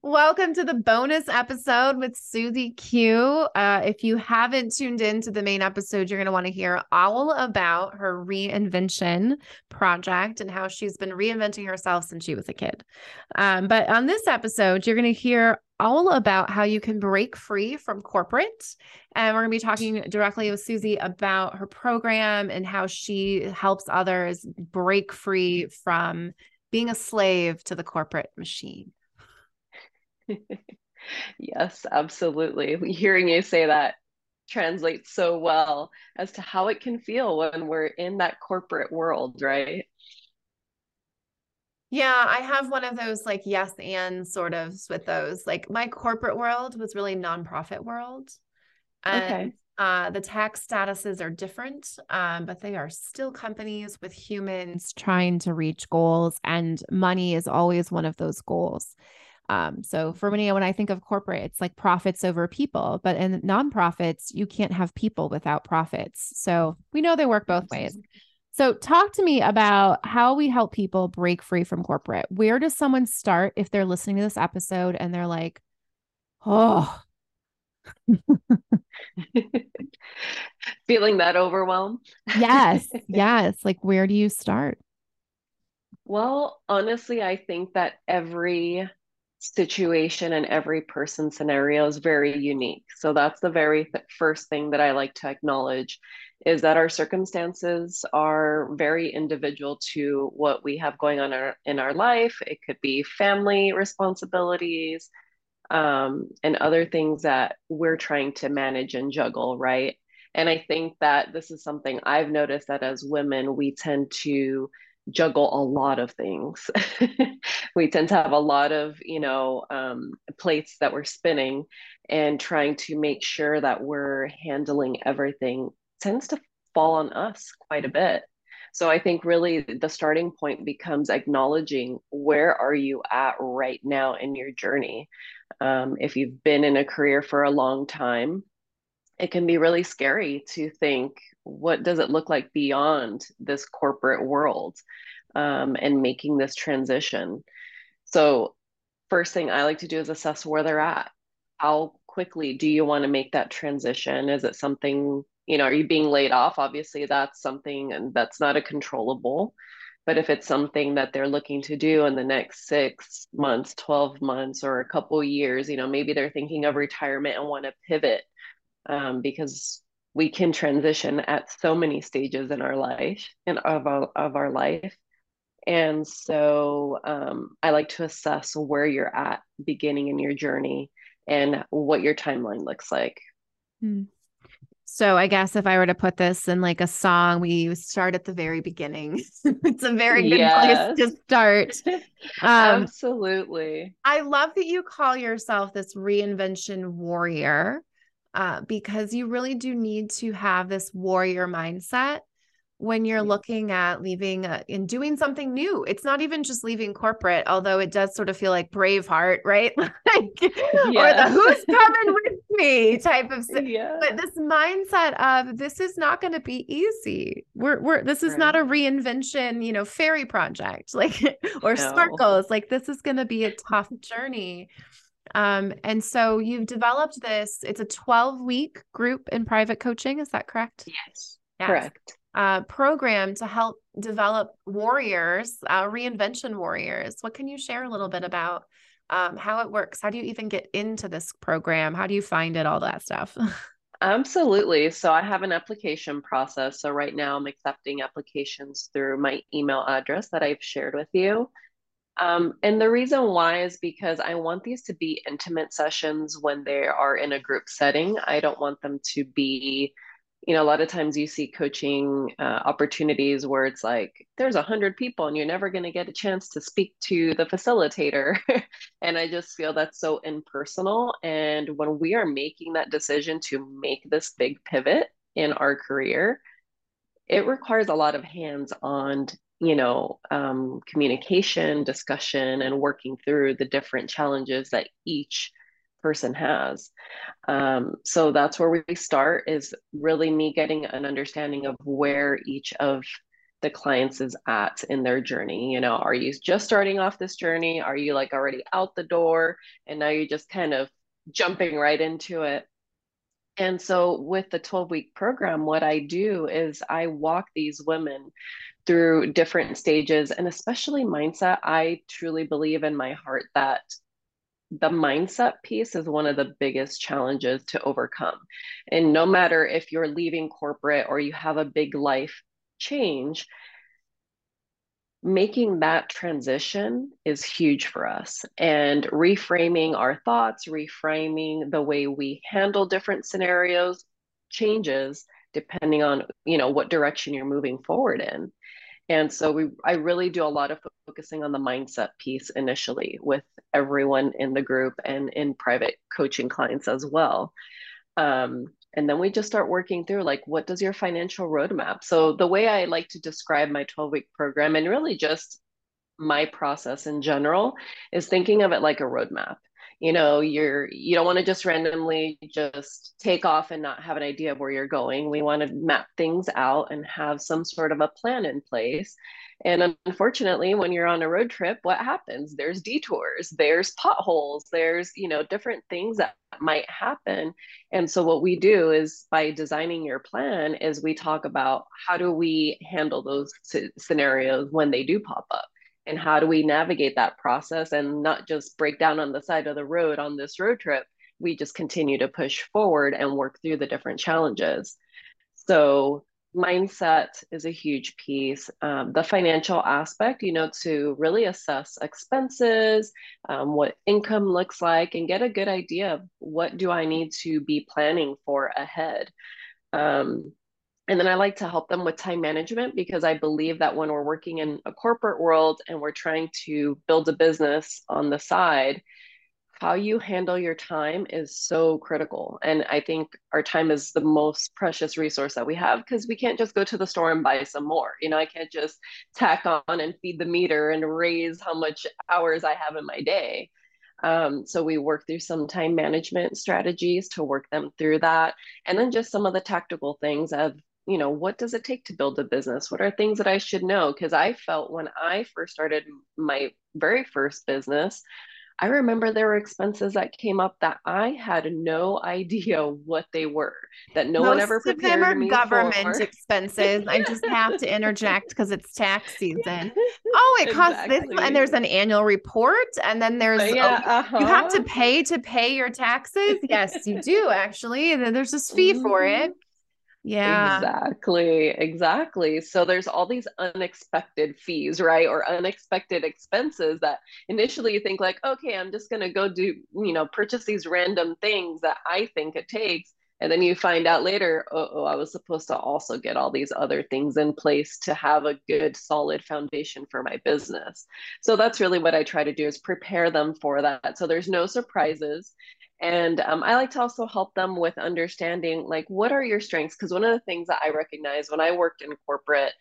Welcome to the bonus episode with Susie Q. Uh, if you haven't tuned in to the main episode, you're going to want to hear all about her reinvention project and how she's been reinventing herself since she was a kid. Um, but on this episode, you're going to hear all about how you can break free from corporate. And we're going to be talking directly with Susie about her program and how she helps others break free from being a slave to the corporate machine. yes, absolutely. Hearing you say that translates so well as to how it can feel when we're in that corporate world, right? Yeah, I have one of those like yes and sort of with those. Like my corporate world was really nonprofit world. And okay. uh, the tax statuses are different, um, but they are still companies with humans trying to reach goals, and money is always one of those goals. Um, so for me, when I think of corporate, it's like profits over people, but in nonprofits, you can't have people without profits. So we know they work both ways. So talk to me about how we help people break free from corporate. Where does someone start if they're listening to this episode and they're like, oh, feeling that overwhelm? yes. Yes. Like, where do you start? Well, honestly, I think that every situation and every person scenario is very unique. So that's the very th- first thing that I like to acknowledge is that our circumstances are very individual to what we have going on our, in our life. It could be family responsibilities um, and other things that we're trying to manage and juggle, right? And I think that this is something I've noticed that as women, we tend to juggle a lot of things. we tend to have a lot of, you know, um, plates that we're spinning and trying to make sure that we're handling everything tends to fall on us quite a bit. So I think really the starting point becomes acknowledging where are you at right now in your journey. Um, if you've been in a career for a long time, it can be really scary to think what does it look like beyond this corporate world um, and making this transition. So first thing i like to do is assess where they're at. How quickly do you want to make that transition? Is it something you know are you being laid off? Obviously that's something and that's not a controllable. But if it's something that they're looking to do in the next six months 12 months or a couple years you know maybe they're thinking of retirement and want to pivot um, because we can transition at so many stages in our life and of our, of our life. And so um, i like to assess where you're at beginning in your journey and what your timeline looks like. Hmm. so i guess if i were to put this in like a song we start at the very beginning. It's a very good yes. place to start. Um, absolutely. I love that you call yourself this reinvention warrior uh, because you really do need to have this warrior mindset when you're looking at leaving uh, and doing something new. It's not even just leaving corporate, although it does sort of feel like Braveheart, right? like, Or the who's coming with me type of yeah. But this mindset of this is not going to be easy. We're we're this is right. not a reinvention, you know, fairy project like or no. sparkles. Like this is going to be a tough journey. Um, and so you've developed this, it's a 12 week group in private coaching. Is that correct? Yes, yes. correct. Uh, program to help develop warriors, uh, reinvention warriors. What can you share a little bit about um, how it works? How do you even get into this program? How do you find it? All that stuff. Absolutely. So I have an application process. So right now I'm accepting applications through my email address that I've shared with you. Um, and the reason why is because I want these to be intimate sessions when they are in a group setting. I don't want them to be, you know, a lot of times you see coaching uh, opportunities where it's like there's a hundred people and you're never going to get a chance to speak to the facilitator. and I just feel that's so impersonal. And when we are making that decision to make this big pivot in our career, it requires a lot of hands on you know um, communication discussion and working through the different challenges that each person has um, so that's where we start is really me getting an understanding of where each of the clients is at in their journey. You know, are you just starting off this journey? Are you like already out the door and now you're just kind of jumping right into it? And so with the 12 week program, what I do is I walk these women through different stages and especially mindset. I truly believe in my heart that the mindset piece is one of the biggest challenges to overcome. And no matter if you're leaving corporate or you have a big life change, making that transition is huge for us. And reframing our thoughts, reframing the way we handle different scenarios changes depending on, you know, what direction you're moving forward in. And so we I really do a lot of focusing on the mindset piece initially with everyone in the group and in private coaching clients as well. Um, and then we just start working through like what does your financial roadmap so the way i like to describe my 12 week program and really just my process in general is thinking of it like a roadmap you know you're you don't want to just randomly just take off and not have an idea of where you're going we want to map things out and have some sort of a plan in place and unfortunately, when you're on a road trip, what happens? There's detours, there's potholes, there's, you know, different things that might happen. And so what we do is by designing your plan is we talk about how do we handle those scenarios when they do pop up? And how do we navigate that process and not just break down on the side of the road on this road trip? We just continue to push forward and work through the different challenges. So mindset is a huge piece. Um, the financial aspect, you know, to really assess expenses, um, what income looks like, and get a good idea of what do I need to be planning for ahead. Um, and then I like to help them with time management because I believe that when we're working in a corporate world and we're trying to build a business on the side, how you handle your time is so critical. And I think our time is the most precious resource that we have because we can't just go to the store and buy some more. You know, I can't just tack on and feed the meter and raise how much hours I have in my day. Um, so we work through some time management strategies to work them through that. And then just some of the tactical things of, you know, what does it take to build a business? What are things that I should know? Because I felt when I first started my very first business, I remember there were expenses that came up that I had no idea what they were, that no Most one ever prepared of them are me government for. expenses. I just have to interject because it's tax season. Oh, it costs exactly. this, and there's an annual report, and then there's yeah, oh, uh-huh. you have to uh-huh. pay to pay your taxes. Yes, you do actually. And then there's this fee mm-hmm. for it. Yeah. Exactly. Exactly. So there's all these unexpected fees, right? Or unexpected expenses that initially you think like, okay, I'm just going to go do, you know, purchase these random things that I think it takes. And then you find out later, oh, oh, I was supposed to also get all these other things in place to have a good, solid foundation for my business. So that's really what I try to do is prepare them for that. So there's no surprises. And um, I like to also help them with understanding like what are your strengths? Because one of the things that I recognize when I worked in corporate,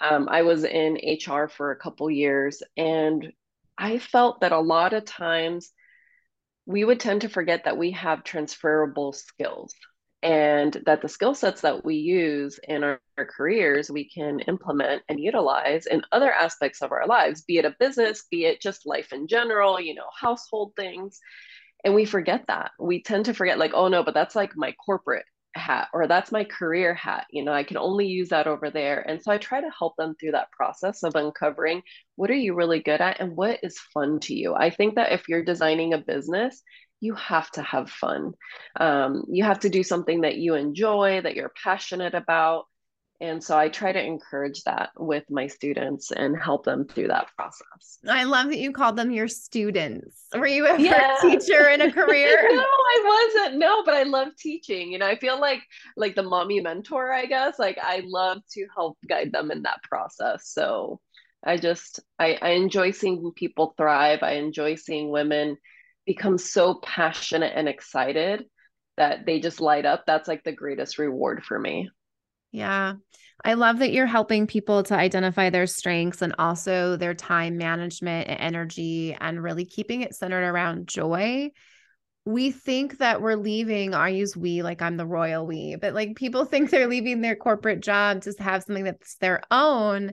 um, I was in HR for a couple years, and I felt that a lot of times we would tend to forget that we have transferable skills and that the skill sets that we use in our, our, careers we can implement and utilize in other aspects of our lives be it a business be it just life in general you know household things and we forget that. We tend to forget like oh no but that's like my corporate hat or that's my career hat you know i can only use that over there. And so i try to help them through that process of uncovering what are you really good at and what is fun to you. I think that if you're designing a business you have to have fun. Um, you have to do something that you enjoy that you're passionate about and so I try to encourage that with my students and help them through that process. I love that you called them your students. Were you ever yeah. a teacher in a career? no, I wasn't. No, but I love teaching. You know, I feel like like the mommy mentor, I guess. Like I love to help guide them in that process. So I just I, I enjoy seeing people thrive. I enjoy seeing women become so passionate and excited that they just light up. That's like the greatest reward for me. Yeah. I love that you're helping people to identify their strengths and also their time management and energy and really keeping it centered around joy. we think that we're leaving i use we like i'm the royal we but like people think they're leaving their corporate job to have something that's their own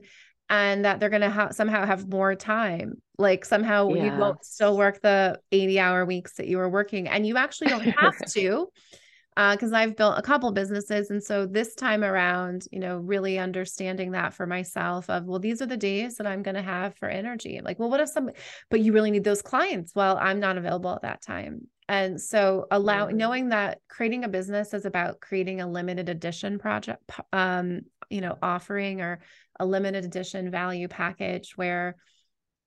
and that they're going to ha- somehow have more time like somehow yes. you won't still work the 80 hour weeks that you were working and you actually don't have to because uh, I've built a couple businesses. And so this time around, you know, really understanding that for myself of, well, these are the days that I'm going to have for energy. Like, well, what if some, but you really need those clients? Well, I'm not available at that time. And so allow mm-hmm. knowing that creating a business is about creating a limited edition project, um, you know, offering or a limited edition value package where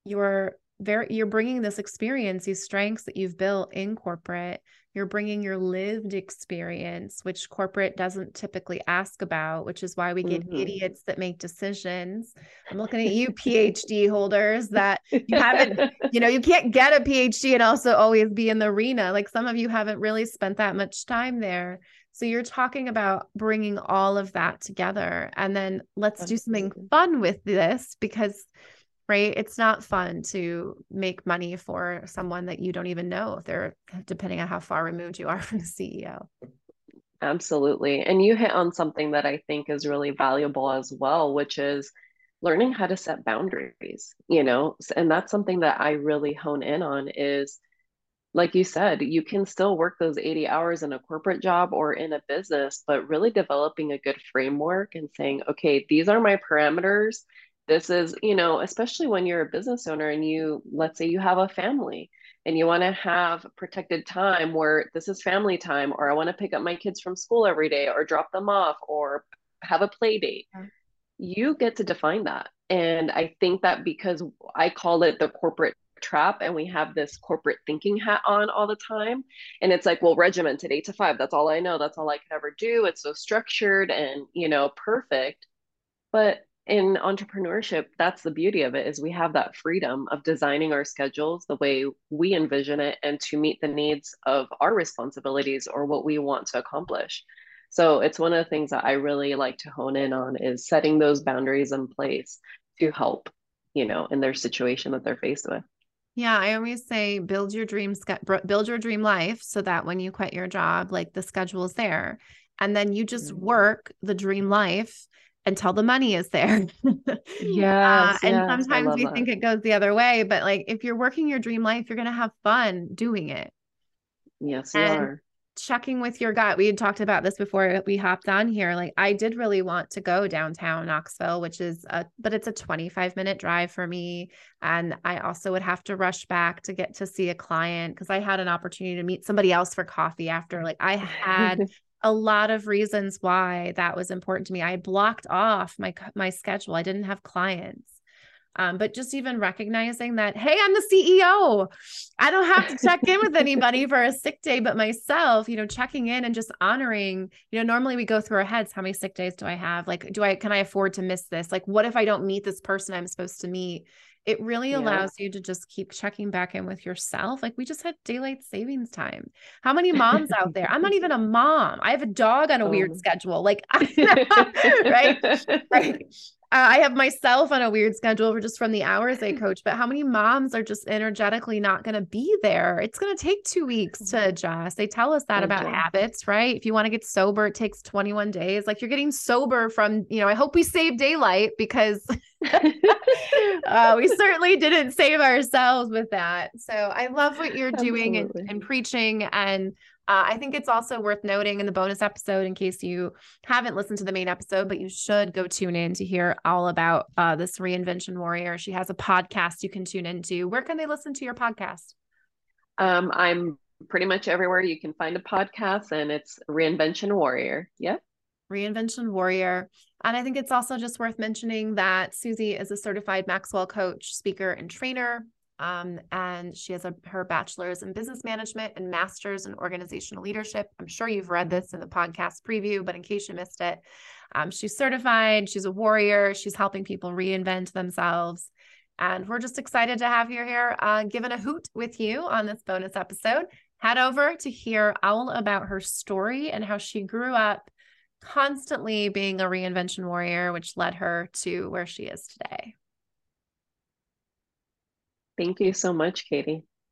you're very you're bringing this experience these strengths that you've built in corporate you're bringing your lived experience which corporate doesn't typically ask about which is why we get mm-hmm. idiots that make decisions. I'm looking at you phd holders that you haven't you know you can't get a phd and also always be in the arena. Like some of you haven't really spent that much time there. So you're talking about bringing all of that together. And then let's do something fun with this because right? It's not fun to make money for someone that you don't even know if they're depending on how far removed you are from the CEO. Absolutely. And you hit on something that I think is really valuable as well, which is learning how to set boundaries, you know? And that's something that I really hone in on is like you said, you can still work those 80 hours in a corporate job or in a business, but really developing a good framework and saying, okay, these are my parameters this is you know especially when you're a business owner and you let's say you have a family and you want to have protected time where this is family time or i want to pick up my kids from school every day or drop them off or have a play date yeah. you get to define that and i think that because i call it the corporate trap and we have this corporate thinking hat on all the time and it's like well regimented 8 to 5 that's all i know that's all i can ever do it's so structured and you know perfect but in entrepreneurship that's the beauty of it is we have that freedom of designing our schedules the way we envision it and to meet the needs of our responsibilities or what we want to accomplish so it's one of the things that i really like to hone in on is setting those boundaries in place to help you know in their situation that they're faced with yeah, I always say build your dream build your dream life so that when you quit your job, like the schedule is there. And then you just mm-hmm. work the dream life until the money is there. yeah. Uh, and yes, sometimes we that. think it goes the other way, but like if you're working your dream life, you're going to have fun doing it. Yes, you are. Checking with your gut. We had talked about this before we hopped on here. Like I did really want to go downtown Knoxville, which is a but it's a 25 minute drive for me. And I also would have to rush back to get to see a client because I had an opportunity to meet somebody else for coffee after. Like I had a lot of reasons why that was important to me. I blocked off my my schedule. I didn't have clients. Um, but just even recognizing that, hey, I'm the CEO. I don't have to check in with anybody for a sick day, but myself, you know, checking in and just honoring, you know, normally we go through our heads, how many sick days do I have? Like, do I, can I afford to miss this? Like, what if I don't meet this person I'm supposed to meet? It really yeah. allows you to just keep checking back in with yourself. Like we just had daylight savings time. How many moms out there? I'm not even a mom. I have a dog on a oh. weird schedule. Like, right? right. Uh, I have myself on a weird schedule for just from the hours I coach, but how many moms are just energetically not going to be there? It's going to take two weeks to mm-hmm. adjust. They tell us that about habits, right? If you want to get sober, it takes 21 days. Like you're getting sober from, you know, I hope we save daylight because uh, we certainly didn't save ourselves with that. So I love what you're doing and, and preaching. And uh, I think it's also worth noting in the bonus episode, in case you haven't listened to the main episode, but you should go tune in to hear all about uh, this reinvention warrior. She has a podcast you can tune into. Where can they listen to your podcast? Um, I'm pretty much everywhere you can find a podcast, and it's Reinvention Warrior. Yep. Reinvention Warrior. And I think it's also just worth mentioning that Susie is a certified Maxwell coach, speaker, and trainer. Um, and she has a, her bachelor's in business management and master's in organizational leadership. I'm sure you've read this in the podcast preview, but in case you missed it, um, she's certified, she's a warrior, she's helping people reinvent themselves. And we're just excited to have you here, uh, giving a hoot with you on this bonus episode. Head over to hear all about her story and how she grew up constantly being a reinvention warrior, which led her to where she is today. Thank you so much, Katie.